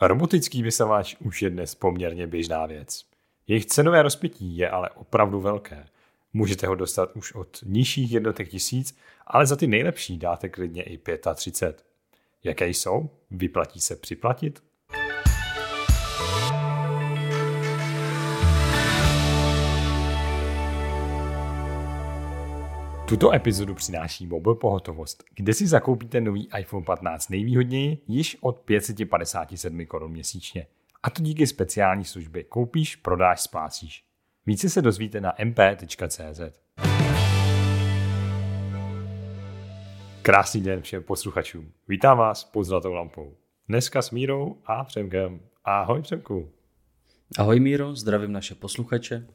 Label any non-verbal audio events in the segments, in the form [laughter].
Robotický vysavač už je dnes poměrně běžná věc. Jejich cenové rozpětí je ale opravdu velké. Můžete ho dostat už od nižších jednotek tisíc, ale za ty nejlepší dáte klidně i 35. Jaké jsou? Vyplatí se připlatit? Tuto epizodu přináší Mobil Pohotovost, kde si zakoupíte nový iPhone 15 nejvýhodněji již od 557 korun měsíčně. A to díky speciální službě Koupíš, prodáš, spásíš. Více se dozvíte na mp.cz. Krásný den všem posluchačům. Vítám vás pod Zlatou lampou. Dneska s Mírou a Přemkem. Ahoj Přemku. Ahoj Míro, zdravím naše posluchače.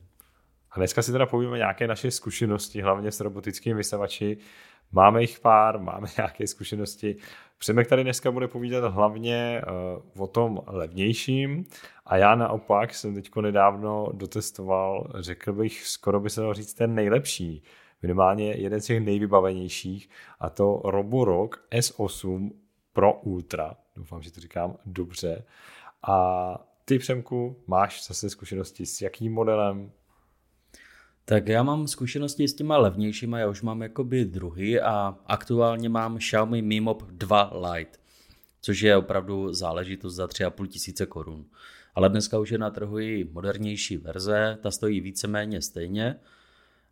A dneska si teda povíme nějaké naše zkušenosti, hlavně s robotickými vysavači. Máme jich pár, máme [laughs] nějaké zkušenosti. Přemek tady dneska bude povídat hlavně uh, o tom levnějším a já naopak jsem teď nedávno dotestoval, řekl bych, skoro by se dalo říct ten nejlepší, minimálně jeden z těch nejvybavenějších a to Roborock S8 Pro Ultra. Doufám, že to říkám dobře. A ty, Přemku, máš zase zkušenosti s jakým modelem, tak já mám zkušenosti s těma levnějšíma, já už mám jakoby druhý a aktuálně mám Xiaomi Mi Mob 2 Lite, což je opravdu záležitost za 3,5 tisíce korun. Ale dneska už je na trhu i modernější verze, ta stojí víceméně stejně,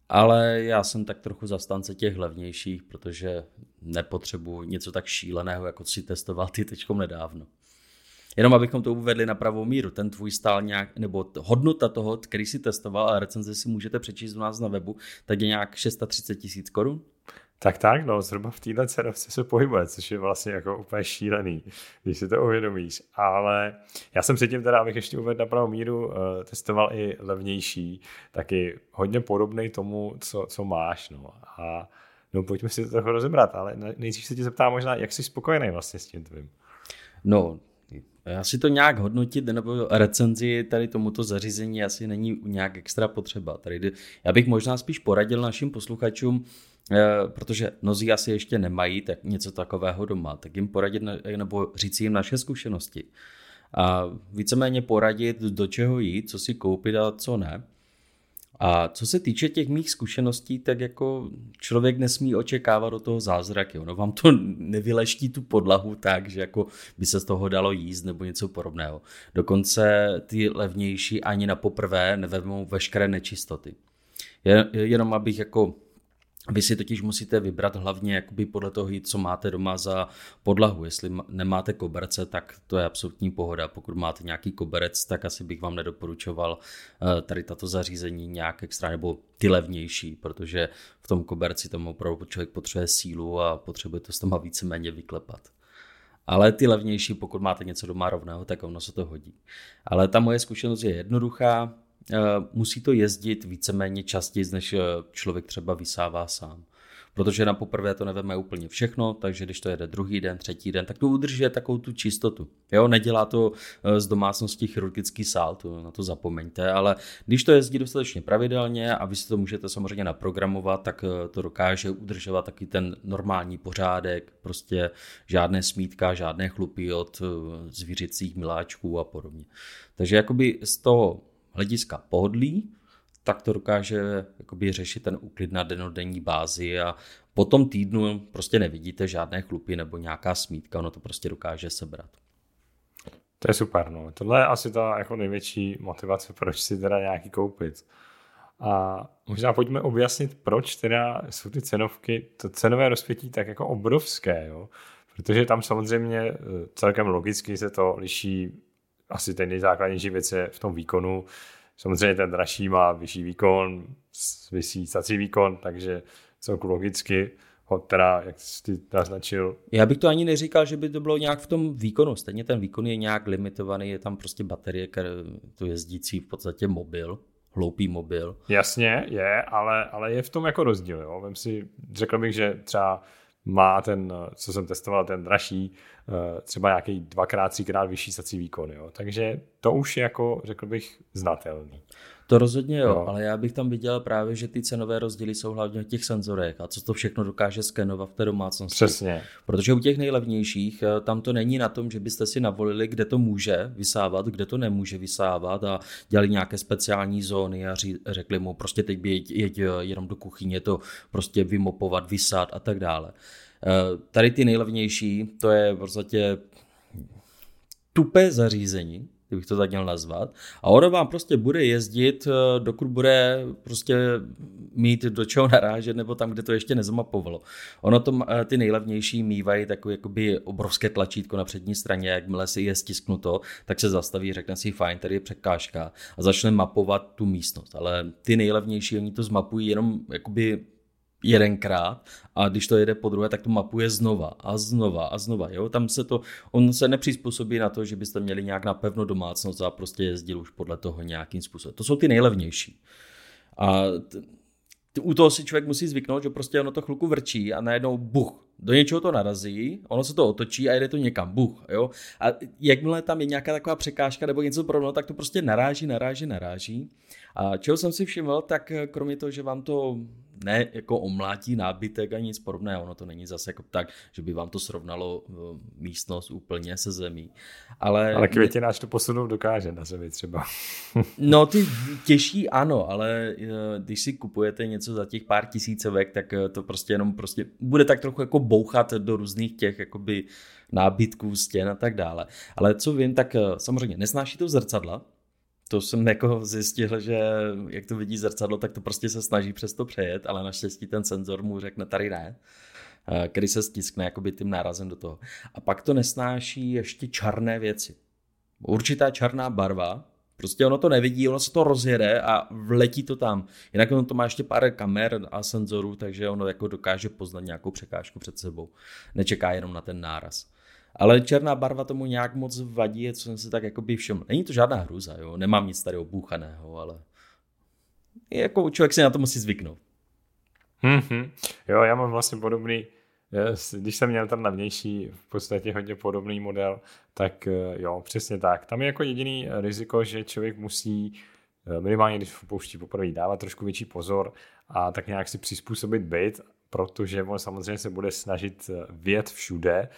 ale já jsem tak trochu zastance těch levnějších, protože nepotřebuji něco tak šíleného, jako si testoval ty teďkom nedávno. Jenom abychom to uvedli na pravou míru, ten tvůj stál nějak, nebo hodnota toho, který si testoval a recenze si můžete přečíst u nás na webu, tak je nějak 630 tisíc korun? Tak tak, no, zhruba v téhle cenovce se pohybuje, což je vlastně jako úplně šílený, když si to uvědomíš. Ale já jsem předtím teda, abych ještě uvedl na pravou míru, eh, testoval i levnější, taky hodně podobný tomu, co, co máš, no. A no, pojďme si to trochu rozebrat, ale nejdřív se tě zeptám možná, jak jsi spokojený vlastně s tím tvým? No, já si to nějak hodnotit nebo recenzi tady tomuto zařízení asi není nějak extra potřeba. Tady, já bych možná spíš poradil našim posluchačům, eh, protože mnozí asi ještě nemají tak něco takového doma, tak jim poradit nebo říct jim naše zkušenosti. A víceméně poradit, do čeho jít, co si koupit a co ne. A co se týče těch mých zkušeností, tak jako člověk nesmí očekávat do toho zázraky. Ono vám to nevyleští tu podlahu tak, že jako by se z toho dalo jíst nebo něco podobného. Dokonce ty levnější ani na poprvé nevezmou veškeré nečistoty. Jenom abych jako vy si totiž musíte vybrat hlavně jakoby podle toho, co máte doma za podlahu. Jestli nemáte koberce, tak to je absolutní pohoda. Pokud máte nějaký koberec, tak asi bych vám nedoporučoval eh, tady tato zařízení nějak extra nebo ty levnější, protože v tom koberci tam opravdu člověk potřebuje sílu a potřebuje to s tom víceméně vyklepat. Ale ty levnější, pokud máte něco doma rovného, tak ono se to hodí. Ale ta moje zkušenost je jednoduchá. Eh, musí to jezdit víceméně častěji, než eh, člověk třeba vysává sám. Protože na poprvé to neveme úplně všechno, takže když to jede druhý den, třetí den, tak to udržuje takovou tu čistotu. Jo, nedělá to eh, z domácnosti chirurgický sál, to, na to zapomeňte, ale když to jezdí dostatečně pravidelně a vy si to můžete samozřejmě naprogramovat, tak to dokáže udržovat taky ten normální pořádek, prostě žádné smítka, žádné chlupy od zvířecích miláčků a podobně. Takže jakoby z toho hlediska pohodlí, tak to dokáže jakoby, řešit ten úklid na denodenní bázi a po tom týdnu prostě nevidíte žádné chlupy nebo nějaká smítka, ono to prostě dokáže sebrat. To je super, no. Tohle je asi ta jako největší motivace, proč si teda nějaký koupit. A možná pojďme objasnit, proč teda jsou ty cenovky, to cenové rozpětí tak jako obrovské, jo? Protože tam samozřejmě eh, celkem logicky se to liší asi ten nejzákladnější věc je v tom výkonu. Samozřejmě ten dražší má vyšší výkon, vysícací výkon, takže celku logicky ho teda, jak jsi naznačil. Já bych to ani neříkal, že by to bylo nějak v tom výkonu. Stejně ten výkon je nějak limitovaný, je tam prostě baterie, to jezdící v podstatě mobil, hloupý mobil. Jasně, je, ale, ale je v tom jako rozdíl. Jo? Vem si, řekl bych, že třeba má ten, co jsem testoval, ten dražší, eh, třeba nějaký dvakrát, třikrát vyšší sací výkon. Jo. Takže to už je jako, řekl bych, znatelný. To rozhodně jo, jo, ale já bych tam viděl právě, že ty cenové rozdíly jsou hlavně v těch senzorech a co to všechno dokáže skenovat v té domácnosti. Přesně. Protože u těch nejlevnějších eh, tam to není na tom, že byste si navolili, kde to může vysávat, kde to nemůže vysávat a dělali nějaké speciální zóny a řekli mu prostě teď jeď, jeď eh, jenom do kuchyně to prostě vymopovat, vysát a tak dále. Eh, tady ty nejlevnější, to je v podstatě tupé zařízení, kdybych to tak měl nazvat. A ono vám prostě bude jezdit, eh, dokud bude prostě mít do čeho narážet, nebo tam, kde to ještě nezamapovalo. Ono to, eh, ty nejlevnější mývají takové jakoby obrovské tlačítko na přední straně, jakmile si je stisknuto, tak se zastaví, řekne si fajn, tady je překážka a začne mapovat tu místnost. Ale ty nejlevnější, oni to zmapují jenom jakoby jedenkrát a když to jede po druhé, tak to mapuje znova a znova a znova. Jo? Tam se to, on se nepřizpůsobí na to, že byste měli nějak na pevno domácnost a prostě jezdil už podle toho nějakým způsobem. To jsou ty nejlevnější. A t- u toho si člověk musí zvyknout, že prostě ono to chvilku vrčí a najednou buch, do něčeho to narazí, ono se to otočí a jede to někam, buch, jo. A jakmile tam je nějaká taková překážka nebo něco podobného, tak to prostě naráží, naráží, naráží. A čeho jsem si všiml, tak kromě toho, že vám to ne jako omlátí nábytek a nic podobného. Ono to není zase jako tak, že by vám to srovnalo eh, místnost úplně se zemí. Ale, ale květináč to posunout dokáže na zemi třeba. [laughs] no ty těžší ano, ale eh, když si kupujete něco za těch pár tisícovek, tak eh, to prostě jenom prostě bude tak trochu jako bouchat do různých těch jakoby nábytků, stěn a tak dále. Ale co vím, tak samozřejmě nesnáší to zrcadla, to jsem jako zjistil, že jak to vidí zrcadlo, tak to prostě se snaží přes to přejet, ale naštěstí ten senzor mu řekne tady ne, eh, který se stiskne jakoby tím nárazem do toho. A pak to nesnáší ještě černé věci. Určitá černá barva, Prostě ono to nevidí, ono se to rozjede a vletí to tam. Jinak ono to má ještě pár kamer a senzorů, takže ono jako dokáže poznat nějakou překážku před sebou. Nečeká jenom na ten náraz. Ale černá barva tomu nějak moc vadí, co jsem si tak jako by všiml. Není to žádná hruza, jo? nemám nic tady obůchaného, ale jako člověk si na to musí zvyknout. Mm-hmm. Jo, já mám vlastně podobný, když jsem měl ten levnější, v podstatě hodně podobný model, tak eh, jo, přesně tak. Tam je jako jediný riziko, že člověk musí eh, minimálně, když pouští poprvé, dávat trošku větší pozor a tak nějak si přizpůsobit byt, protože on samozřejmě se bude snažit eh, vět všude,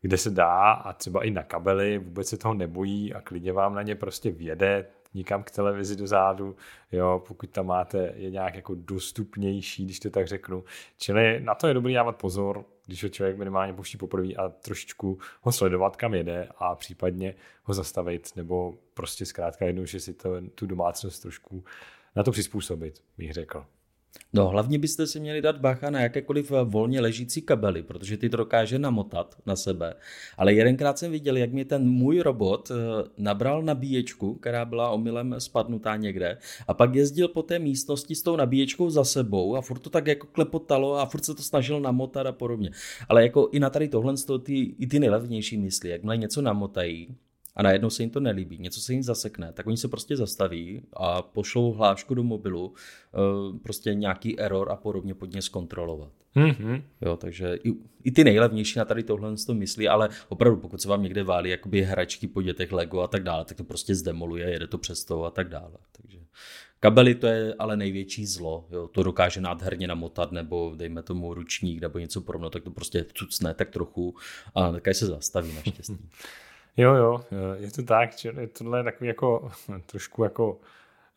kde se dá a třeba i na kabely, vůbec se toho nebojí a klidně vám na ně prostě vjede nikam k televizi do zádu, jo, pokud tam máte, je nějak jako dostupnější, když to tak řeknu. Čili na to je dobrý dávat pozor, když ho člověk minimálně pouští poprvé a trošičku ho sledovat, kam jede a případně ho zastavit, nebo prostě zkrátka jednou, že si to, tu domácnost trošku na to přizpůsobit, bych řekl. No hlavně byste si měli dát bacha na jakékoliv eh, volně ležící kabely, protože ty to dokáže namotat na sebe. Ale jedenkrát jsem viděl, jak mě ten můj robot eh, nabral nabíječku, která byla omylem spadnutá někde a pak jezdil po té místnosti s tou nabíječkou za sebou a furt to tak jako klepotalo a furt se to snažil namotat a podobně. Ale jako i na tady tohle ty, i ty nejlevnější mysli, jakmile něco namotají, a najednou se jim to nelíbí, něco se jim zasekne, tak oni se prostě zastaví a pošlou hlášku do mobilu, eh, prostě nějaký error a podobně pod ně zkontrolovat. Mm-hmm. Jo, takže i, i ty nejlevnější na tady tohle to myslí, ale opravdu pokud se vám někde válí jakoby hračky po dětech Lego a tak dále, tak to prostě zdemoluje, jede to přes to a tak dále. Takže kabely to je ale největší zlo, jo, to dokáže nádherně namotat nebo dejme tomu ručník nebo něco podobného, tak to prostě cucne tak trochu a také se zastaví naštěstí. [laughs] Jo, jo, je to tak, že tohle je takový jako [laughs] trošku jako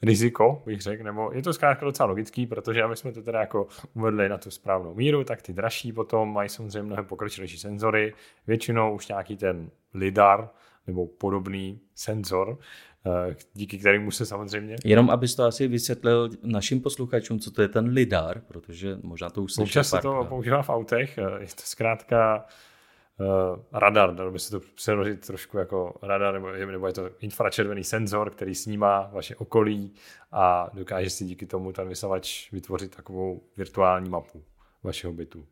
riziko, bych řekl, nebo je to zkrátka docela logický, protože aby jsme to teda jako uvedli na tu správnou míru, tak ty dražší potom mají samozřejmě mnohem pokročilejší senzory, většinou už nějaký ten lidar nebo podobný senzor, eh, díky kterému se samozřejmě... Jenom abys to asi vysvětlil našim posluchačům, co to je ten lidar, protože možná to už Občas se to používá v autech, je to zkrátka radar, dalo by se to přeložit trošku jako radar, nebo, nebo je to infračervený senzor, který snímá vaše okolí a dokáže si díky tomu ten vysavač vytvořit takovou virtuální mapu vašeho bytu.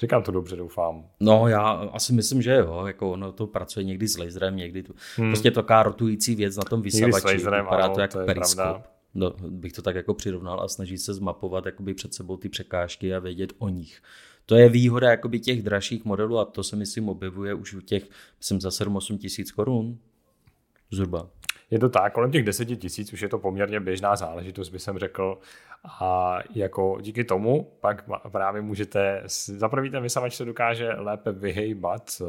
Říkám to dobře, doufám. No, já asi myslím, že jo, jako ono to pracuje někdy s laserem, někdy to, hmm. prostě taková rotující věc na tom vysavači, laserem, vypadá ano, to jako to periskop. No, bych to tak jako přirovnal a snaží se zmapovat jakoby před sebou ty překážky a vědět o nich. To je výhoda jakoby těch dražších modelů a to se myslím objevuje už u těch, myslím za 7-8 tisíc korun zhruba. je to tak, kolem těch deseti tisíc už je to poměrně běžná záležitost, by jsem řekl. A jako díky tomu pak právě můžete, za prvý ten vysavač se dokáže lépe vyhejbat eh,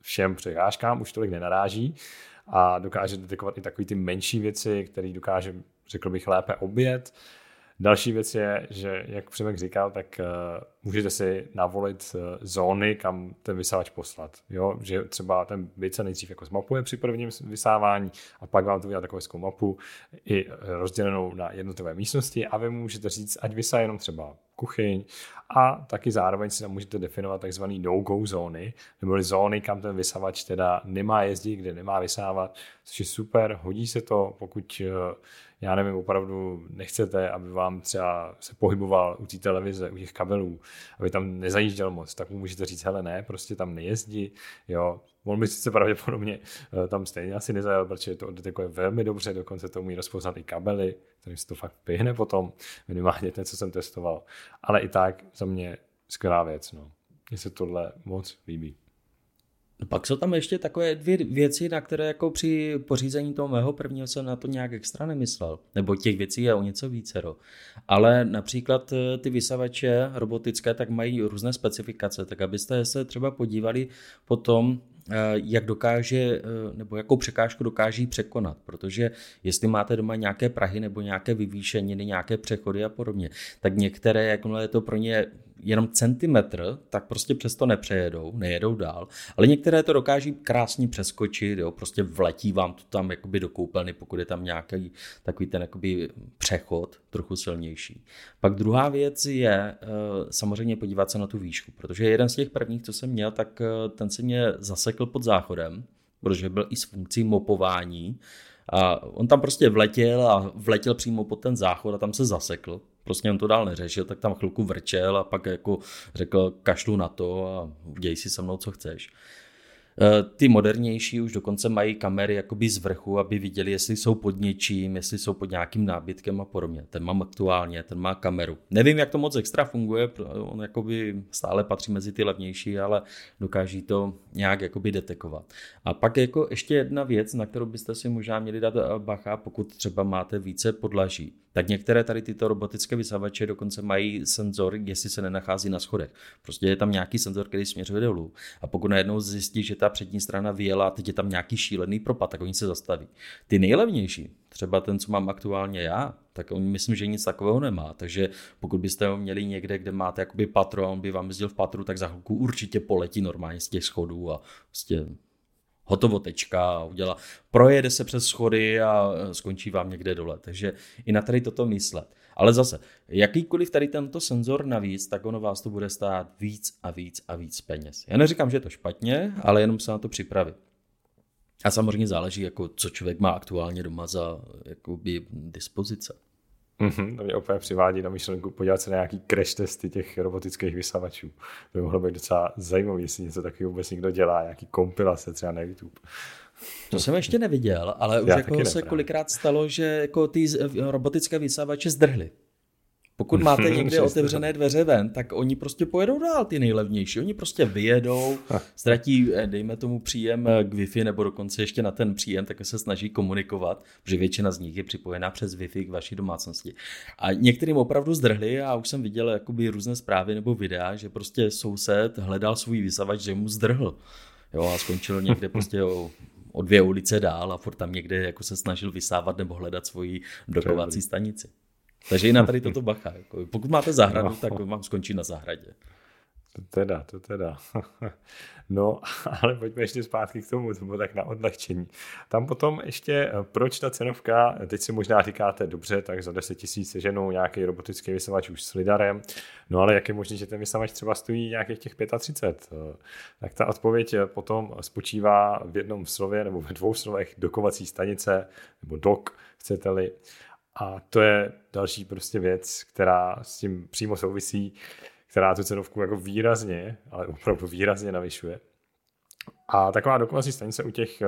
všem překážkám, už tolik nenaráží a dokáže detekovat i takové ty menší věci, které dokáže, řekl bych, lépe obět. Další věc je, že jak Přemek říkal, tak uh, můžete si navolit uh, zóny, kam ten vysávač poslat. Jo? Že třeba ten byt se nejdřív jako zmapuje při prvním vysávání a pak vám to udělá takovou mapu i rozdělenou na jednotlivé místnosti a vy můžete říct, ať vysá jenom třeba kuchyň a taky zároveň si tam můžete definovat takzvané no-go zóny, nebo zóny, kam ten vysavač teda nemá jezdit, kde nemá vysávat, což je super, hodí se to, pokud uh, já nevím, opravdu nechcete, aby vám třeba se pohyboval u té televize, u těch kabelů, aby tam nezajížděl moc, tak mu můžete říct, hele ne, prostě tam nejezdí, jo, On by sice pravděpodobně eh, tam stejně asi nezajel, protože to detekuje velmi dobře, dokonce to umí rozpoznat i kabely, kterým se to fakt pyhne potom, minimálně ten, co jsem testoval. Ale i tak za mě skvělá věc. No. Mně se tohle moc líbí. Pak jsou tam ještě takové dvě věci, na které jako při pořízení toho mého prvního jsem na to nějak extra nemyslel. Nebo těch věcí je o něco vícero. Ale například eh, ty vysavače robotické tak mají různé specifikace, tak abyste se třeba podívali potom, eh, jak dokáže, eh, nebo jakou překážku dokáží překonat. Protože jestli máte doma nějaké prahy nebo nějaké vyvýšeniny, nějaké přechody a podobně, tak některé, jakmile je to pro ně jenom centimetr, tak prostě přesto nepřejedou, nejedou dál. Ale některé to dokáží krásně přeskočit, jo, prostě vletí vám to tam jakoby do koupelny, pokud je tam nějaký takový ten jakoby přechod, trochu silnější. Pak druhá věc je eh, samozřejmě podívat se na tu výšku, protože jeden z těch prvních, co jsem měl, tak eh, ten se mě zasekl pod záchodem, protože byl i s funkcí mopování, a on tam prostě vletěl a vletěl přímo pod ten záchod a tam se zasekl prostě on to dál neřešil, tak tam chvilku vrčel a pak jako řekl kašlu na to a děj si se mnou, co chceš. Eh, ty modernější už dokonce mají kamery jakoby z vrchu, aby viděli, jestli jsou pod něčím, jestli jsou pod nějakým nábytkem a podobně. Ten mám aktuálně, ten má kameru. Nevím, jak to moc extra funguje, on jakoby stále patří mezi ty levnější, ale dokáží to nějak jakoby detekovat. A pak jako ještě jedna věc, na kterou byste si možná měli dát eh, bacha, pokud třeba máte více podlaží. Tak některé tady tyto robotické vysavače dokonce mají senzor, jestli se nenachází na schodech. Prostě je tam nějaký senzor, který směřuje dolů. A pokud najednou zjistí, že ta přední strana vyjela a teď je tam nějaký šílený propad, tak oni se zastaví. Ty nejlevnější, třeba ten, co mám aktuálně já, tak myslím, že nic takového nemá. Takže pokud byste ho měli někde, kde máte jakoby patro on by vám jezdil v patru, tak za chvilku určitě poletí normálně z těch schodů a prostě hotovo tečka udělá, projede se přes schody a skončí vám někde dole. Takže i na tady toto myslet. Ale zase, jakýkoliv tady tento senzor navíc, tak ono vás to bude stát víc a víc a víc peněz. Já neříkám, že je to špatně, ale jenom se na to připravit. A samozřejmě záleží, jako, co člověk má aktuálně doma za jakoby, dispozice. Mm-hmm, to mě opět přivádí na myšlenku podívat se na nějaký crash testy těch robotických vysavačů. To by mohlo být docela zajímavé, jestli něco takového vůbec někdo dělá, nějaký kompilace třeba na YouTube. To jsem ještě neviděl, ale už jako se kolikrát stalo, že jako ty robotické vysavače zdrhly. Pokud máte někde otevřené dveře ven, tak oni prostě pojedou dál, ty nejlevnější. Oni prostě vyjedou, [laughs] ztratí, eh, dejme tomu příjem eh, k Wi-Fi, nebo dokonce ještě na ten příjem, tak se snaží komunikovat, protože většina z nich je připojená přes Wi-Fi k vaší domácnosti. A některým opravdu zdrhli a už jsem viděl jakoby různé zprávy nebo videa, že prostě soused hledal svůj vysavač, že mu zdrhl. Jo, a skončil někde [laughs] prostě o, o dvě ulice dál a furt tam někde jako se snažil vysávat nebo hledat svoji dokovací stanici. Takže i na tady toto bacha. Jako, pokud máte zahradu, no. tak vám skončí na zahradě. To teda, to teda. [laughs] No, ale pojďme ještě zpátky k tomu, to bylo tak na odlehčení. Tam potom ještě, eh, proč ta cenovka, teď si možná říkáte, dobře, tak za 10 tisíc seženou nějaký robotický vysavač už s lidarem, no ale jak je možné, že ten vysavač třeba stojí nějakých těch 35? Eh, tak ta odpověď eh, potom spočívá v jednom slově nebo ve dvou slovech dokovací stanice, nebo dok, chcete-li. A to je další prostě věc, která s tím přímo souvisí, která tu cenovku jako výrazně, ale opravdu výrazně navyšuje. A taková dokovací stanice u těch eh,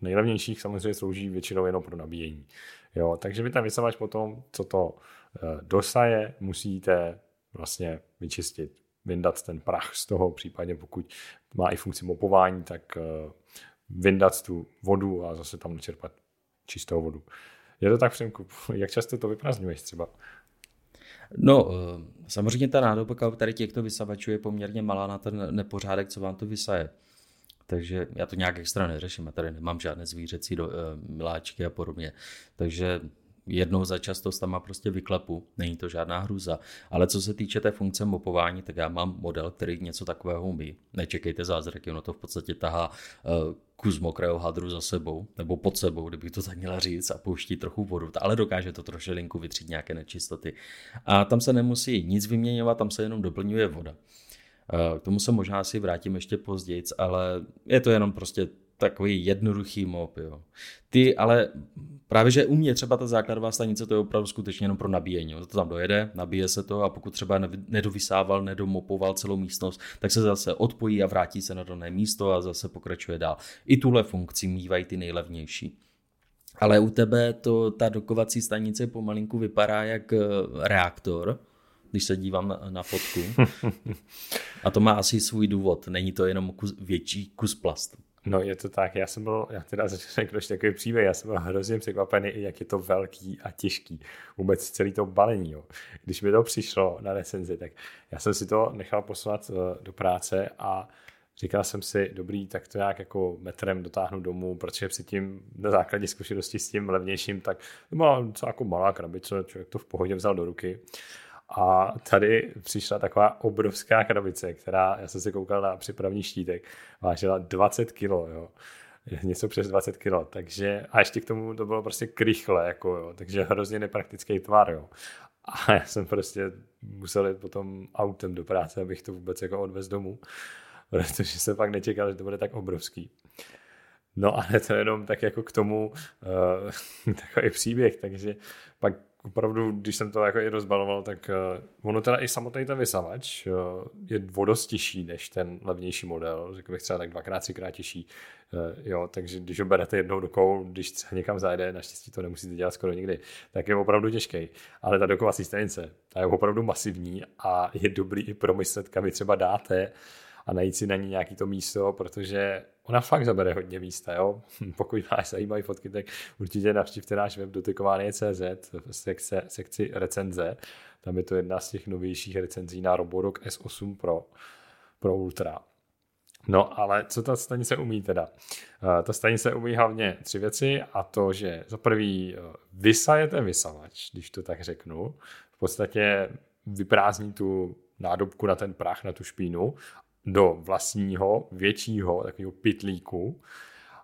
nejlevnějších samozřejmě slouží většinou jenom pro nabíjení. Jo, takže vy ten vysavač potom, co to eh, dosaje, musíte vlastně vyčistit, vyndat ten prach z toho, případně pokud má i funkci mopování, tak eh, vyndat tu vodu a zase tam načerpat čistou vodu. Je to tak, Přemku? [laughs] Jak často to vyprazňuješ třeba? No, eh, samozřejmě ta nádobka tady těchto vysavačů je poměrně malá na ten nepořádek, co vám to vysaje. Takže já to nějak extra neřeším, já tady nemám žádné zvířecí do, uh, miláčky a podobně. Takže jednou za čas to tam prostě vyklepu, není to žádná hruza. Ale co se týče té funkce mopování, tak já mám model, který něco takového umí. Nečekejte zázraky, ono to v podstatě tahá uh, kus mokrého hadru za sebou, nebo pod sebou, kdybych to tak měla říct, a pouští trochu vodu, ale dokáže to trošilinku vytřít nějaké nečistoty. A tam se nemusí nic vyměňovat, tam se jenom doplňuje voda. K tomu se možná asi vrátím ještě později, ale je to jenom prostě takový jednoduchý mop. Jo. Ty ale právě, že u mě třeba ta základová stanice, to je opravdu skutečně jenom pro nabíjení. To tam dojede, nabíje se to a pokud třeba nedovysával, nedomopoval celou místnost, tak se zase odpojí a vrátí se na dané místo a zase pokračuje dál. I tuhle funkci mývají ty nejlevnější. Ale u tebe to, ta dokovací stanice pomalinku vypadá jak eh, reaktor, když se dívám na, na fotku. [laughs] A to má asi svůj důvod. Není to jenom kus, větší kus plastu. No je to tak, já jsem byl, já teda řeknu [laughs] takový příběh, já jsem byl hrozně překvapený, jak je to velký a těžký, vůbec celý to balení. Jo. Když mi to přišlo na recenzi, tak já jsem si to nechal poslat eh, do práce a říkal jsem si, dobrý, tak to nějak jako metrem dotáhnu domů, protože předtím na základě zkušenosti s tím levnějším, tak to byla jako malá krabice, člověk to v pohodě vzal do ruky. A tady přišla taková obrovská krabice, která, já jsem si koukal na připravní štítek, vážila 20 kg, jo. Něco přes 20 kg, takže a ještě k tomu to bylo prostě krychle, jako jo, takže hrozně nepraktický tvar, jo. A já jsem prostě musel jít potom autem do práce, abych to vůbec jako odvez domů, protože jsem fakt nečekal, že to bude tak obrovský. No ale to jenom tak jako k tomu uh, [laughs] takový příběh, takže pak opravdu, když jsem to jako i rozbaloval, tak uh, ono teda i samotný ten vysavač uh, je vodost těžší než ten levnější model, řekl bych třeba tak dvakrát, třikrát těžší. Uh, jo, takže když ho berete jednou dokou, když třeba někam zajde, naštěstí to nemusíte dělat skoro nikdy, tak je opravdu těžký. Ale ta dokovací stanice, ta je opravdu masivní a je dobrý i promyslet, kam ji třeba dáte a najít si na ní nějaký to místo, protože ona fakt zabere hodně místa, jo. [laughs] Pokud máš zajímavé fotky, tak určitě navštivte náš web dotykovány.cz v sekce, sekci recenze. Tam je to jedna z těch novějších recenzí na Roborock S8 Pro, Pro Ultra. No, ale co ta stanice umí teda? Eh, ta stanice umí hlavně tři věci a to, že za prvý eh, vysaje ten vysavač, když to tak řeknu. V podstatě vyprázdní tu nádobku na ten prach, na tu špínu do vlastního, většího takového pitlíku.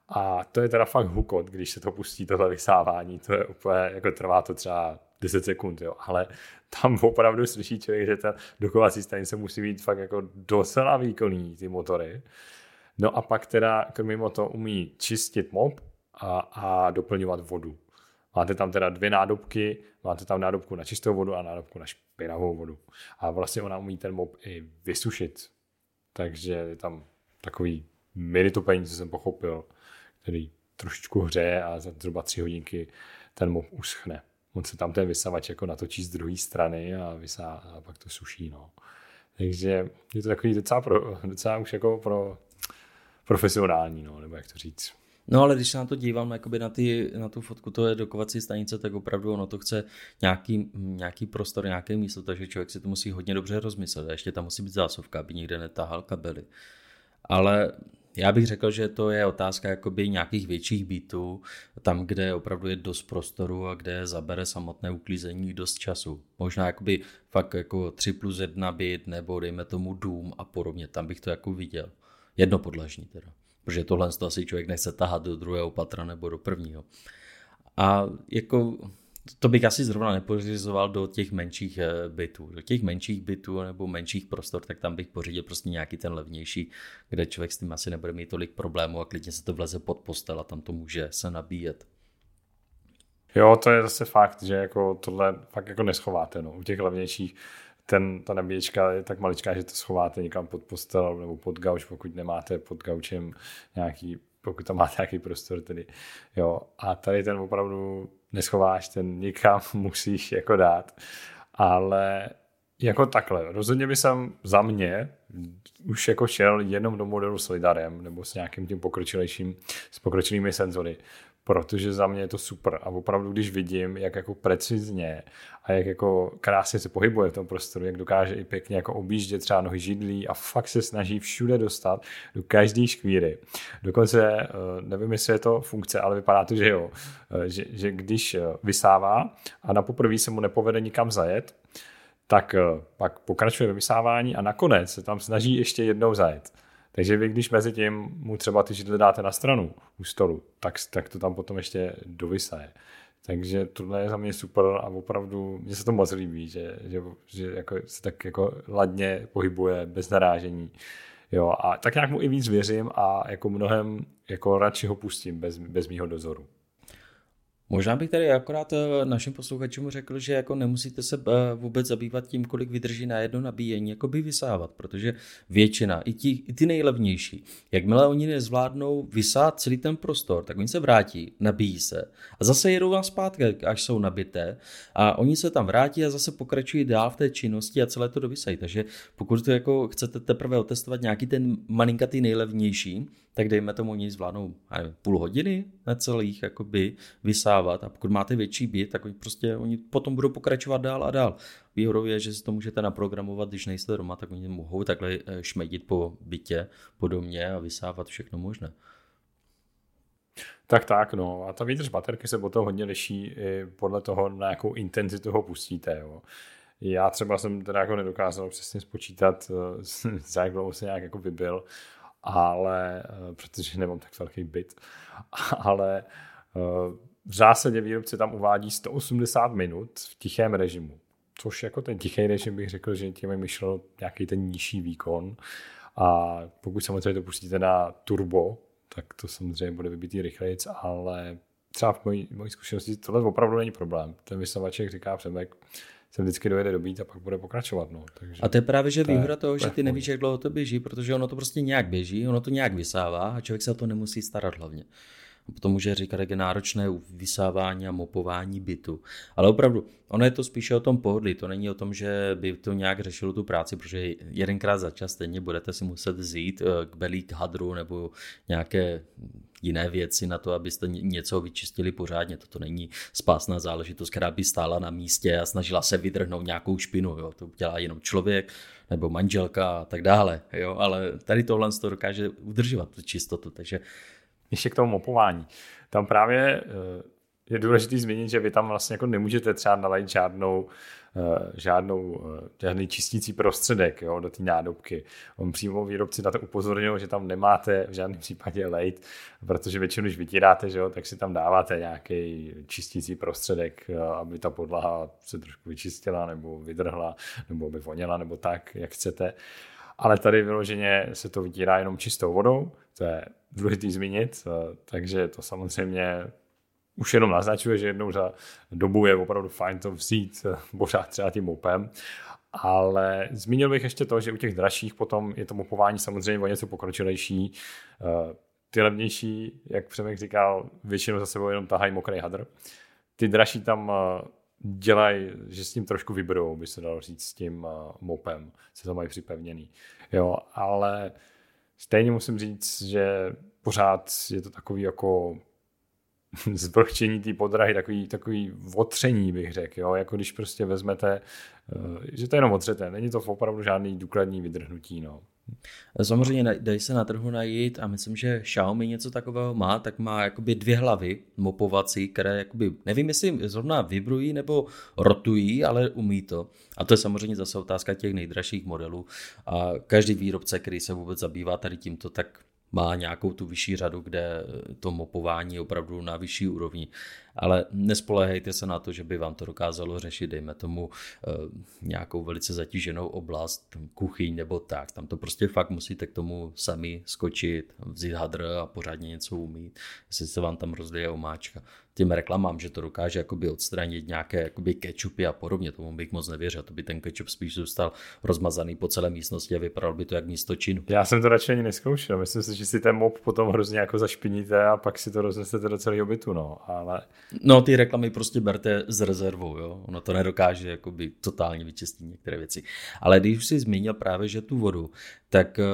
A to je teda fakt hukot, když se to pustí, tohle vysávání. To je úplně, jako trvá to třeba 10 sekund, jo. Ale tam opravdu slyší člověk, že ta dokovací stanice musí být fakt jako docela výkonný, ty motory. No a pak teda, kromě to umí čistit mop a, a doplňovat vodu. Máte tam teda dvě nádobky, máte tam nádobku na čistou vodu a nádobku na špinavou vodu. A vlastně ona umí ten mop i vysušit takže je tam takový mini topení, co jsem pochopil, který trošičku hřeje a za zhruba tři hodinky ten mop uschne. On se tam ten vysavač jako natočí z druhé strany a, vysá, a pak to suší. No. Takže je to takový docela, pro, docela už jako pro profesionální, no, nebo jak to říct. No ale když se na to dívám jakoby na, ty, na tu fotku to je dokovací stanice, tak opravdu ono to chce nějaký, nějaký prostor, nějaké místo, takže člověk si to musí hodně dobře rozmyslet. A ještě tam musí být zásuvka, aby nikde netahal kabely. Ale já bych řekl, že to je otázka jakoby nějakých větších bytů, tam, kde opravdu je dost prostoru a kde zabere samotné uklízení dost času. Možná jakoby fakt jako 3 plus 1 byt nebo dejme tomu dům a podobně, tam bych to jako viděl. Jednopodlažní teda protože tohle to asi člověk nechce tahat do druhého patra nebo do prvního. A jako to bych asi zrovna nepořizoval do těch menších eh, bytů. Do těch menších bytů nebo menších prostor, tak tam bych pořídil prostě nějaký ten levnější, kde člověk s tím asi nebude mít tolik problémů a klidně se to vleze pod postel a tam to může se nabíjet. Jo, to je zase fakt, že jako tohle fakt jako neschováte. No. U těch levnějších ten, ta nabíječka je tak maličká, že to schováte někam pod postel nebo pod gauč, pokud nemáte pod gaučem nějaký, pokud tam máte nějaký prostor tedy. Jo. A tady ten opravdu neschováš, ten někam [laughs] musíš jako dát. Ale jako takhle, rozhodně by jsem za mě už jako šel jenom do modelu s lidarem nebo s nějakým tím pokročilejším, s pokročilými senzory, protože za mě je to super a opravdu, když vidím, jak jako precizně a jak jako krásně se pohybuje v tom prostoru, jak dokáže i pěkně jako objíždět třeba nohy židlí a fakt se snaží všude dostat do každé škvíry. Dokonce, eh, nevím, jestli je to funkce, ale vypadá to, že jo, eh, že, že když eh, vysává a na poprvé se mu nepovede nikam zajet, tak pak pokračuje ve vysávání a nakonec se tam snaží ještě jednou zajet. Takže vy, když mezi tím mu třeba ty židle dáte na stranu u stolu, tak, tak to tam potom ještě dovysaje. Takže tohle je za mě super a opravdu mně se to moc líbí, že, že, že jako se tak jako ladně pohybuje bez narážení. Jo, a tak nějak mu i víc věřím a jako mnohem jako radši ho pustím bez, bez mýho dozoru. Možná bych tady akorát eh, našim posluchačům řekl, že jako nemusíte se eh, vůbec zabývat tím, kolik vydrží na jedno nabíjení, jako by vysávat, protože většina, i, ti, i ty nejlevnější, jakmile oni nezvládnou vysát celý ten prostor, tak oni se vrátí, nabíjí se a zase jedou vám zpátky, až jsou nabité a oni se tam vrátí a zase pokračují dál v té činnosti a celé to dovysají. Takže pokud to jako chcete teprve otestovat nějaký ten malinkatý nejlevnější, tak dejme tomu oni zvládnou nevím, půl hodiny na celých jakoby vysávat a pokud máte větší byt, tak prostě oni potom budou pokračovat dál a dál. Výhodou je, že si to můžete naprogramovat, když nejste doma, tak oni mohou takhle eh, šmedit po bytě, po domě a vysávat všechno možné. Tak tak, no. A ta výdrž baterky se potom hodně liší i podle toho, na jakou intenzitu ho pustíte. Jo. Já třeba jsem teda jako nedokázal přesně spočítat, eh, [laughs] za jak dlouho se nějak jako vybil, ale eh, protože nemám tak velký byt, [laughs] ale v zásadě výrobce tam uvádí 180 minut v tichém režimu, což jako ten tichý režim bych řekl, že tím je myšleno nějaký ten nižší výkon a pokud samozřejmě to pustíte na turbo, tak to samozřejmě bude vybitý rychleji, ale třeba v mojí, mojí zkušenosti tohle opravdu není problém. Ten vysavač, jak říká Přemek, se vždycky dojede dobít a pak bude pokračovat. No. Takže a to je právě že to výhoda toho, že ty nevíš, jak dlouho to běží, protože ono to prostě nějak běží, ono to nějak vysává a člověk se o to nemusí starat hlavně. Potom může říkat, jak je náročné vysávání a mopování bytu. Ale opravdu, ono je to spíše o tom pohodlí, to není o tom, že by to nějak řešilo tu práci, protože jedenkrát za čas stejně budete si muset vzít eh, k belík hadru nebo nějaké jiné věci na to, abyste něco vyčistili pořádně. Toto není spásná záležitost, která by stála na místě a snažila se vydrhnout nějakou špinu. Jo. To dělá jenom člověk nebo manželka a tak dále. Jo. Ale tady tohle to dokáže udržovat tu čistotu. Takže... Ještě k tomu mopování. Tam právě eh, je důležité zmínit, že vy tam vlastně jako nemůžete třeba nalejt žádnou Eh, žádnou, eh, žádný čistící prostředek jo, do té nádobky. On přímo výrobci na to upozorňují, že tam nemáte v žádném případě lejt, protože většinou, když vytíráte, že jo, tak si tam dáváte nějaký čistící prostředek, aby ta podlaha se trošku vyčistila nebo vydrhla, nebo aby voněla, nebo tak, jak chcete. Ale tady vyloženě se to vytírá jenom čistou vodou, to je důležité zmínit, takže to samozřejmě už jenom naznačuje, že jednou za dobu je opravdu fajn to vzít eh, pořád třeba tím mopem. Ale zmínil bych ještě to, že u těch dražších potom je to mopování samozřejmě o něco pokročilejší. Eh, ty levnější, jak Přemek říkal, většinou za sebou jenom tahají mokrý hadr. Ty dražší tam eh, dělají, že s tím trošku vyberou, by se dalo říct, s tím mopem, se to mají připevněný. Jo, ale stejně musím říct, že pořád je to takový jako [laughs] zvrchčení té podrahy, takový, takový otření bych řekl, jo? jako když prostě vezmete, eh, že to je jenom otřete, není to opravdu žádný důkladní vydrhnutí. No. Samozřejmě dají se na trhu najít a myslím, že Xiaomi něco takového má, tak má jakoby dvě hlavy mopovací, které jakoby, nevím jestli zrovna vibrují nebo rotují, ale umí to. A to je samozřejmě zase otázka těch nejdražších modelů a každý výrobce, který se vůbec zabývá tady tímto, tak má nějakou tu vyšší řadu, kde to mopování je opravdu na vyšší úrovni. Ale nespolehejte se na to, že by vám to dokázalo řešit, dejme tomu eh, nějakou velice zatíženou oblast, kuchyň nebo tak. Tam to prostě fakt musíte k tomu sami skočit, vzít hadr a pořádně něco umít, jestli se vám tam rozlije omáčka těm reklamám, že to dokáže jakoby odstranit nějaké jakoby kečupy a podobně, tomu bych moc nevěřil, to by ten kečup spíš zůstal rozmazaný po celé místnosti a vypadal by to jak místo činu. Já jsem to radši ani neskoušel, myslím si, že si ten mop potom hrozně jako zašpiníte a pak si to roznesete do celého bytu, no, ale... No, ty reklamy prostě berte z rezervou, jo, ono to nedokáže jakoby totálně vyčistit některé věci. Ale když už jsi zmínil právě, že tu vodu, tak eh,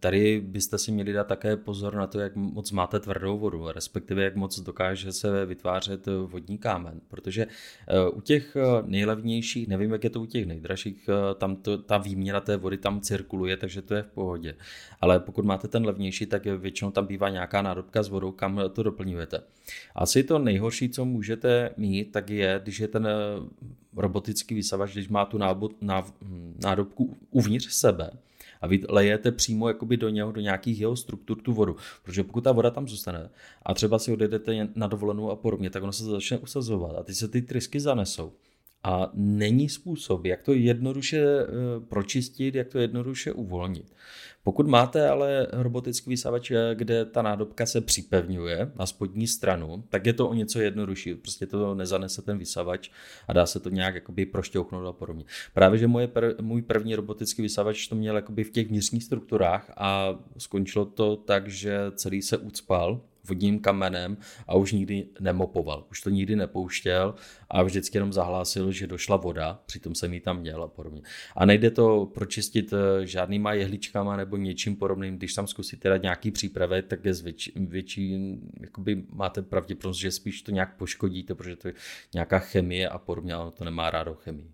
tady byste si měli dát také pozor na to, jak moc máte tvrdou vodu, respektive jak moc dokáže se vytvářet vodní kámen, protože eh, u těch nejlevnějších, nevím, jak je to u těch nejdražších, tam to, ta výměna té vody tam cirkuluje, takže to je v pohodě. Ale pokud máte ten levnější, tak většinou tam bývá nějaká nádobka s vodou, kam to doplňujete. Asi to nejhorší, co můžete mít, tak je, když je ten eh, robotický vysavač, když má tu nádobku uvnitř sebe, a vy lejete přímo jakoby do něho, do nějakých jeho struktur tu vodu. Protože pokud ta voda tam zůstane a třeba si odjedete na dovolenou a podobně, tak ono se začne usazovat a ty se ty trysky zanesou. A není způsob, jak to jednoduše eh, pročistit, jak to jednoduše uvolnit. Pokud máte ale robotický vysavač, eh, kde ta nádobka se připevňuje na spodní stranu, tak je to o něco jednodušší. Prostě to nezanese ten vysavač a dá se to nějak jakoby prošťouchnout a podobně. Právě, že moje pr- můj první robotický vysavač to měl jakoby v těch vnitřních strukturách a skončilo to tak, že celý se ucpal vodním kamenem a už nikdy nemopoval. Už to nikdy nepouštěl a vždycky jenom zahlásil, že došla voda, přitom jsem ji tam měl a podobně. A nejde to pročistit eh, žádnýma jehličkama nebo něčím podobným. Když tam zkusíte dát nějaký přípravy, tak je větší, větší jakoby máte pravděpodobnost, že spíš to nějak poškodíte, protože to je nějaká chemie a podobně, ale to nemá rádo chemii.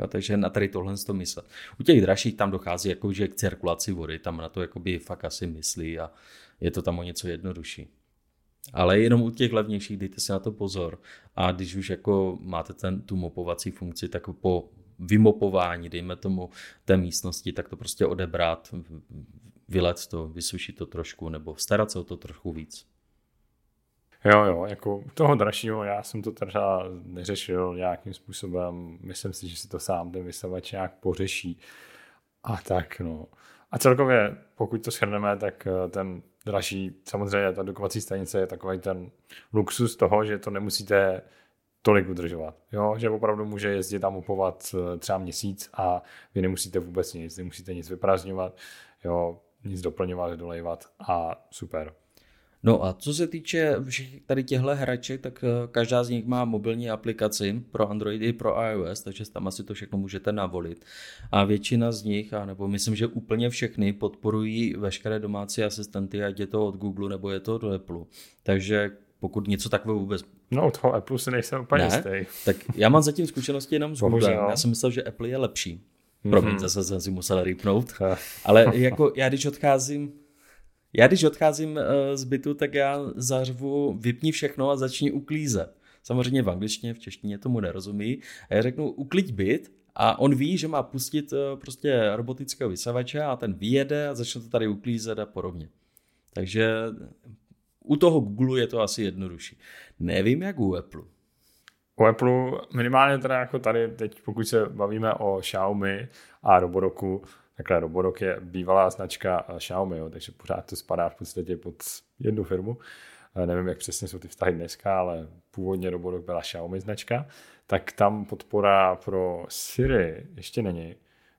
Jo, takže na tady tohle to myslet. U těch dražších tam dochází jako, že k cirkulaci vody, tam na to jakoby fakt asi myslí a je to tam o něco jednodušší. Ale jenom u těch levnějších dejte si na to pozor. A když už jako máte ten, tu mopovací funkci, tak po vymopování, dejme tomu té místnosti, tak to prostě odebrat, vylet to, vysušit to trošku, nebo starat se o to trochu víc. Jo, jo, jako toho dražšího já jsem to třeba neřešil nějakým způsobem, myslím si, že si to sám ten vysavač nějak pořeší. A tak, no. A celkově, pokud to shrneme, tak eh, ten dražší, samozřejmě ta dokovací stanice je takový ten luxus toho, že to nemusíte tolik udržovat. Jo? Že opravdu může jezdit tam upovat eh, třeba měsíc a vy nemusíte vůbec nic, nemusíte nic vyprázdňovat, jo? nic doplňovat, dolejvat a super. No a co se týče všech tady těchto hraček, tak eh, každá z nich má mobilní aplikaci pro Android i pro iOS, takže tam asi to všechno můžete navolit. A většina z nich, a nebo myslím, že úplně všechny, podporují veškeré domácí asistenty, ať je to od Google nebo je to od Apple. Takže pokud něco takového vůbec... No, od toho Apple si nejsem úplně ne? jistý. Tak já mám zatím zkušenosti jenom s Google. Já jsem myslel, že Apple je lepší. Promiň, mm-hmm. zase jsem si musel rýpnout. Ale jako já, když odcházím já když odcházím eh, z bytu, tak já zařvu vypni všechno a začni uklízet. Samozřejmě v angličtině, v češtině tomu nerozumí. A já řeknu ukliď byt a on ví, že má pustit eh, prostě robotického vysavače a ten vyjede a začne to tady uklízet a podobně. Takže u toho Google je to asi jednodušší. Nevím, jak u Apple. U Apple minimálně teda jako tady, teď pokud se bavíme o Xiaomi a Roboroku, Takhle Roborock je bývalá značka eh, Xiaomi, jo, takže pořád to spadá v podstatě pod jednu firmu. Eh, nevím, jak přesně jsou ty vztahy dneska, ale původně Roborock byla Xiaomi značka. Tak tam podpora pro Siri ještě není,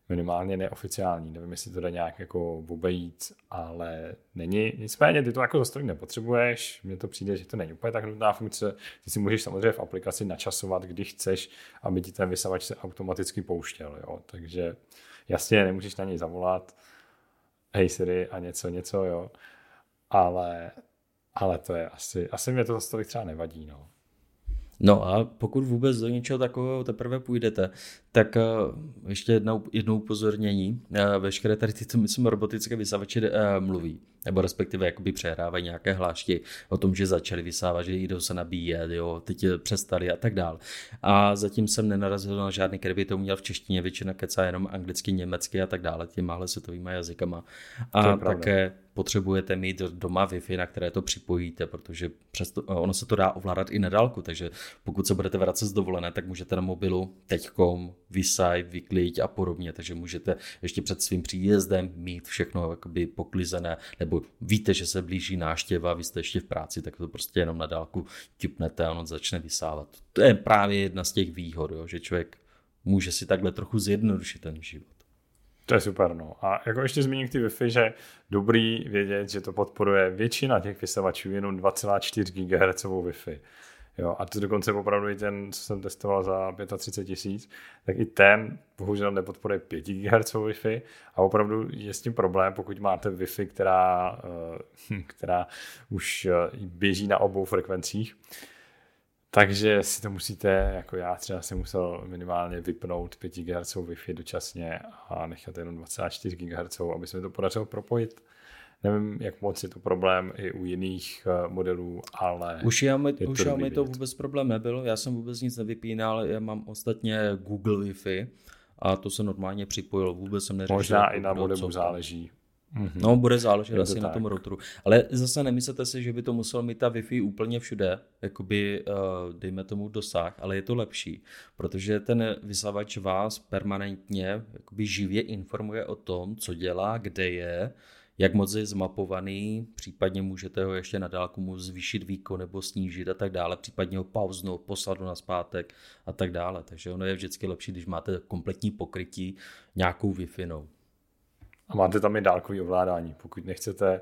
minimálně neoficiální. Nevím, jestli to jde nějak jako obejít, ale není. Nicméně ty to jako za nepotřebuješ. Mně to přijde, že to není úplně tak nutná funkce. Ty si můžeš samozřejmě v aplikaci načasovat, když chceš, aby ti ten vysavač se automaticky pouštěl. Jo. Takže Jasně, nemůžeš na něj zavolat, hej Siri a něco, něco, jo. Ale, ale to je asi, asi mě to zase tolik třeba nevadí, no. No a pokud vůbec do něčeho takového teprve půjdete, tak uh, ještě jednou, jednou upozornění. Uh, veškeré tady tyto, myslím, robotické vysavače uh, mluví, nebo respektive jakoby přehrávají nějaké hlášky o tom, že začali vysávat, že jdou se nabíjet, jo, teď přestali a tak dál. A zatím jsem nenarazil na žádný, který by to měl v češtině, většina kecá jenom anglicky, německy a tak dále, těmahle světovými jazykama. A také potřebujete mít doma Wi-Fi, na které to připojíte, protože přesto, ono se to dá ovládat i na dálku, takže pokud se budete vracet z dovolené, tak můžete na mobilu teďkom vysaj, vyklid a podobně, takže můžete ještě před svým příjezdem mít všechno jakoby poklizené, nebo víte, že se blíží náštěva, vy jste ještě v práci, tak to prostě jenom na dálku tipnete a on začne vysávat. To je právě jedna z těch výhod, jo, že člověk může si takhle trochu zjednodušit ten život. To je super, no. A jako ještě zmíním ty Wi-Fi, že dobrý vědět, že to podporuje většina těch vysavačů jenom 2,4 GHz Wi-Fi. Jo, a to dokonce opravdu i ten, co jsem testoval za 35 tisíc, tak i ten bohužel nepodporuje 5 GHz Wi-Fi a opravdu je s tím problém, pokud máte Wi-Fi, která, eh, která už eh, běží na obou frekvencích, takže si to musíte, jako já třeba jsem musel minimálně vypnout 5 GHz Wi-Fi dočasně a nechat jenom 24 GHz, aby se mi to podařilo propojit. Nevím, jak moc je to problém i u jiných eh, modelů, ale... U Xiaomi, u Xiaomi to vůbec problém nebyl, já jsem vůbec nic nevypínal, já mám ostatně Google Wi-Fi a to se normálně připojilo, vůbec jsem neřešil. Možná i na modelu záleží. Mm-hmm. No, bude záležet asi na tom routeru. Ale zase nemyslete si, že by to musel mít ta Wi-Fi úplně všude, jakoby, uh, dejme tomu dosah, ale je to lepší, protože ten vysavač vás permanentně jakoby živě informuje o tom, co dělá, kde je, jak moc je zmapovaný, případně můžete ho ještě na dálku mu zvýšit výkon nebo snížit a tak dále, případně ho pauznout, poslat na zpátek a tak dále. Takže ono je vždycky lepší, když máte kompletní pokrytí nějakou Wi-Fi. No. A máte tam i dálkový ovládání. Pokud nechcete,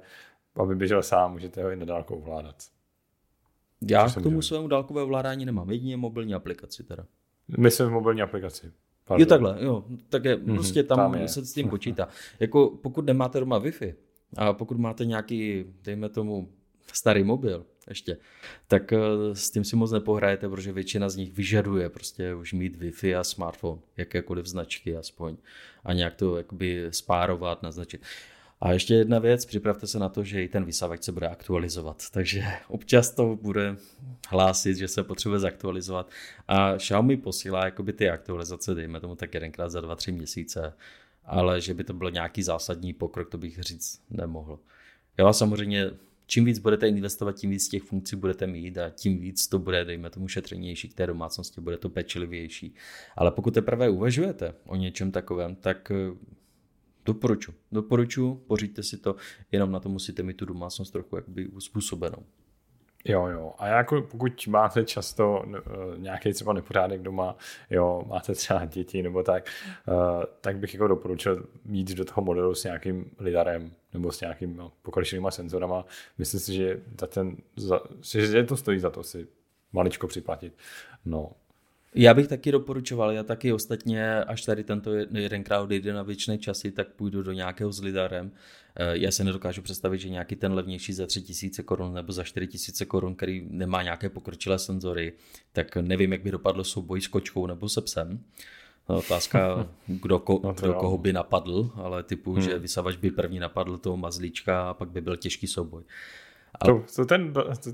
aby běžel sám, můžete ho i na dálku ovládat. Já k tomu svému dálkové ovládání nemám, jedině mobilní aplikaci teda. Myslím v mobilní aplikaci. Pardon. Jo takhle, jo. Tak je, mm-hmm, prostě tam, tam je. se s tím počítá. Jako pokud nemáte doma Wi-Fi a pokud máte nějaký, dejme tomu, starý mobil ještě, tak eh, s tím si moc nepohrajete, protože většina z nich vyžaduje prostě už mít Wi-Fi a smartphone, jakékoliv značky aspoň a nějak to jakoby spárovat, naznačit. A ještě jedna věc, připravte se na to, že i ten vysavač se bude aktualizovat, takže občas to bude hlásit, že se potřebuje zaktualizovat a Xiaomi posílá jakoby ty aktualizace, dejme tomu tak jedenkrát za dva, tři měsíce, ale že by to byl nějaký zásadní pokrok, to bych říct nemohl. Já samozřejmě čím víc budete investovat, tím víc těch funkcí budete mít a tím víc to bude, dejme tomu, šetřenější k té domácnosti, bude to pečlivější. Ale pokud teprve uvažujete o něčem takovém, tak Doporučuji. Doporučuji, pořiďte si to, jenom na to musíte mít tu domácnost trochu jakoby uspůsobenou. Jo, jo. A jako pokud máte často uh, nějaký třeba nepořádek doma, jo, máte třeba děti nebo tak, uh, tak bych jako doporučil mít do toho modelu s nějakým lidarem nebo s nějakým no, senzorama. Myslím si, že, za ten, za, že to stojí za to si maličko připlatit. No, já bych taky doporučoval, já taky ostatně, až tady tento jedenkrát odejde na věčné časy, tak půjdu do nějakého s lidarem. Eh, já se nedokážu představit, že nějaký ten levnější za 3000 korun nebo za 4000 korun, který nemá nějaké pokročilé senzory, tak nevím, jak by dopadlo souboj s kočkou nebo se psem. No, otázka, [laughs] kdo, ko, no kdo koho by napadl, ale typu, hmm. že vysavač by první napadl toho mazlíčka a pak by byl těžký souboj. Ale... To, to ten, to,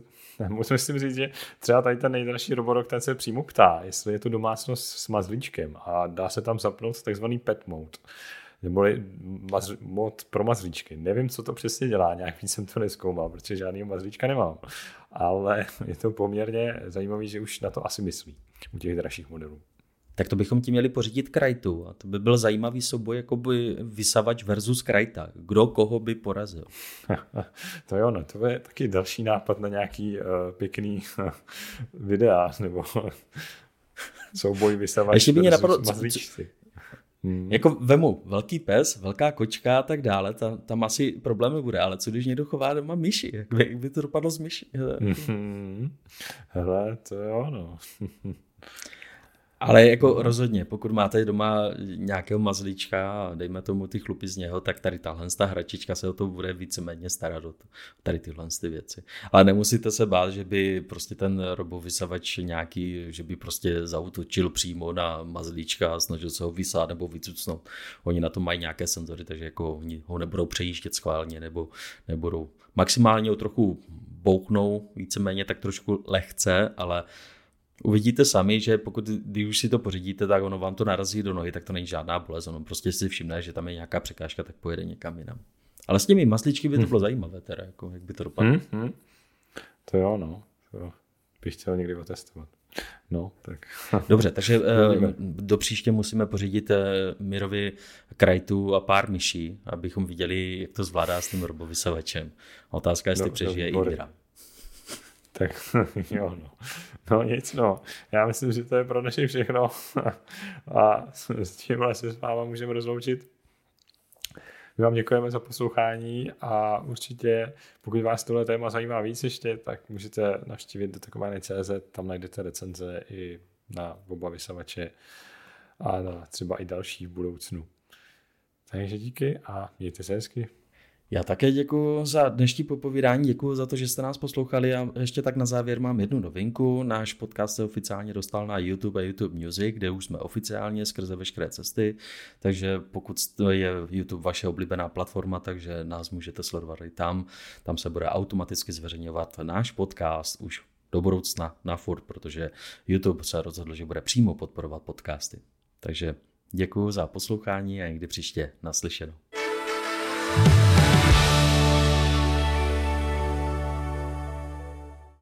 [laughs] musím říct, že třeba tady ten nejdražší Roborock, ten se přímo ptá, jestli je to domácnost s mazlíčkem a dá se tam zapnout takzvaný pet mode neboli mazl, mod pro mazlíčky. Nevím, co to přesně dělá, nějak víc jsem to neskoumal, protože žádný mazlíčka nemám. Ale je to poměrně zajímavé, že už na to asi myslí u těch dražších modelů tak to bychom ti měli pořídit krajtu. A to by byl zajímavý souboj jako by vysavač versus krajta. Kdo koho by porazil. [laughs] to jo, no, to je taky další nápad na nějaký uh, pěkný uh, [laughs] videa, nebo [laughs] souboj vysavač Ještě by mě napadlo, Hmm. Jako vemu velký pes, velká kočka a tak dále, ta, tam asi problémy bude, ale co když někdo chová doma myši, jak by, jak by to dopadlo s myši? Hmm. Hele, to jo, no. Ale jako rozhodně, pokud máte doma nějakého mazlíčka dejme tomu ty chlupy z něho, tak tady tahle ta hračička se o to bude víceméně starat o to, tady tyhle ty věci. Ale nemusíte se bát, že by prostě ten robovysavač nějaký, že by prostě zautočil přímo na mazlíčka a snažil se ho vysát nebo vycucnout. Oni na to mají nějaké senzory, takže jako oni ho nebudou přejíždět schválně nebo nebudou maximálně ho trochu bouchnou víceméně tak trošku lehce, ale Uvidíte sami, že pokud když už si to pořídíte, tak ono vám to narazí do nohy, tak to není žádná bolest. Ono prostě si všimne, že tam je nějaká překážka, tak pojede někam jinam. Ale s těmi masličky by to bylo hmm. zajímavé, teda, jako, jak by to dopadlo. Hmm, hmm. To jo, no. To bych chtěl někdy otestovat. No, tak. [laughs] Dobře, takže uh, do příště musíme pořídit uh, Mirovi krajtu a pár myší, abychom viděli, jak to zvládá s tím robovysavačem. Otázka, jestli no, přežije i Mira. Tak [laughs] jo, no. No nic, no. Já myslím, že to je pro dnešek všechno. [laughs] A s tímhle se s váma můžeme rozloučit. My vám děkujeme za poslouchání a určitě, pokud vás tohle téma zajímá víc ještě, tak můžete navštívit detakování.cz, tam najdete recenze i na oba vysavače a na třeba i další v budoucnu. Takže díky a mějte se hezky. Já také děkuji za dnešní popovídání, děkuji za to, že jste nás poslouchali a ještě tak na závěr mám jednu novinku. Náš podcast se oficiálně dostal na YouTube a YouTube Music, kde už jsme oficiálně skrze veškeré cesty, takže pokud je YouTube vaše oblíbená platforma, takže nás můžete sledovat i tam. Tam se bude automaticky zveřejňovat náš podcast už do budoucna na furt, protože YouTube se rozhodl, že bude přímo podporovat podcasty. Takže děkuji za poslouchání a někdy příště naslyšenou.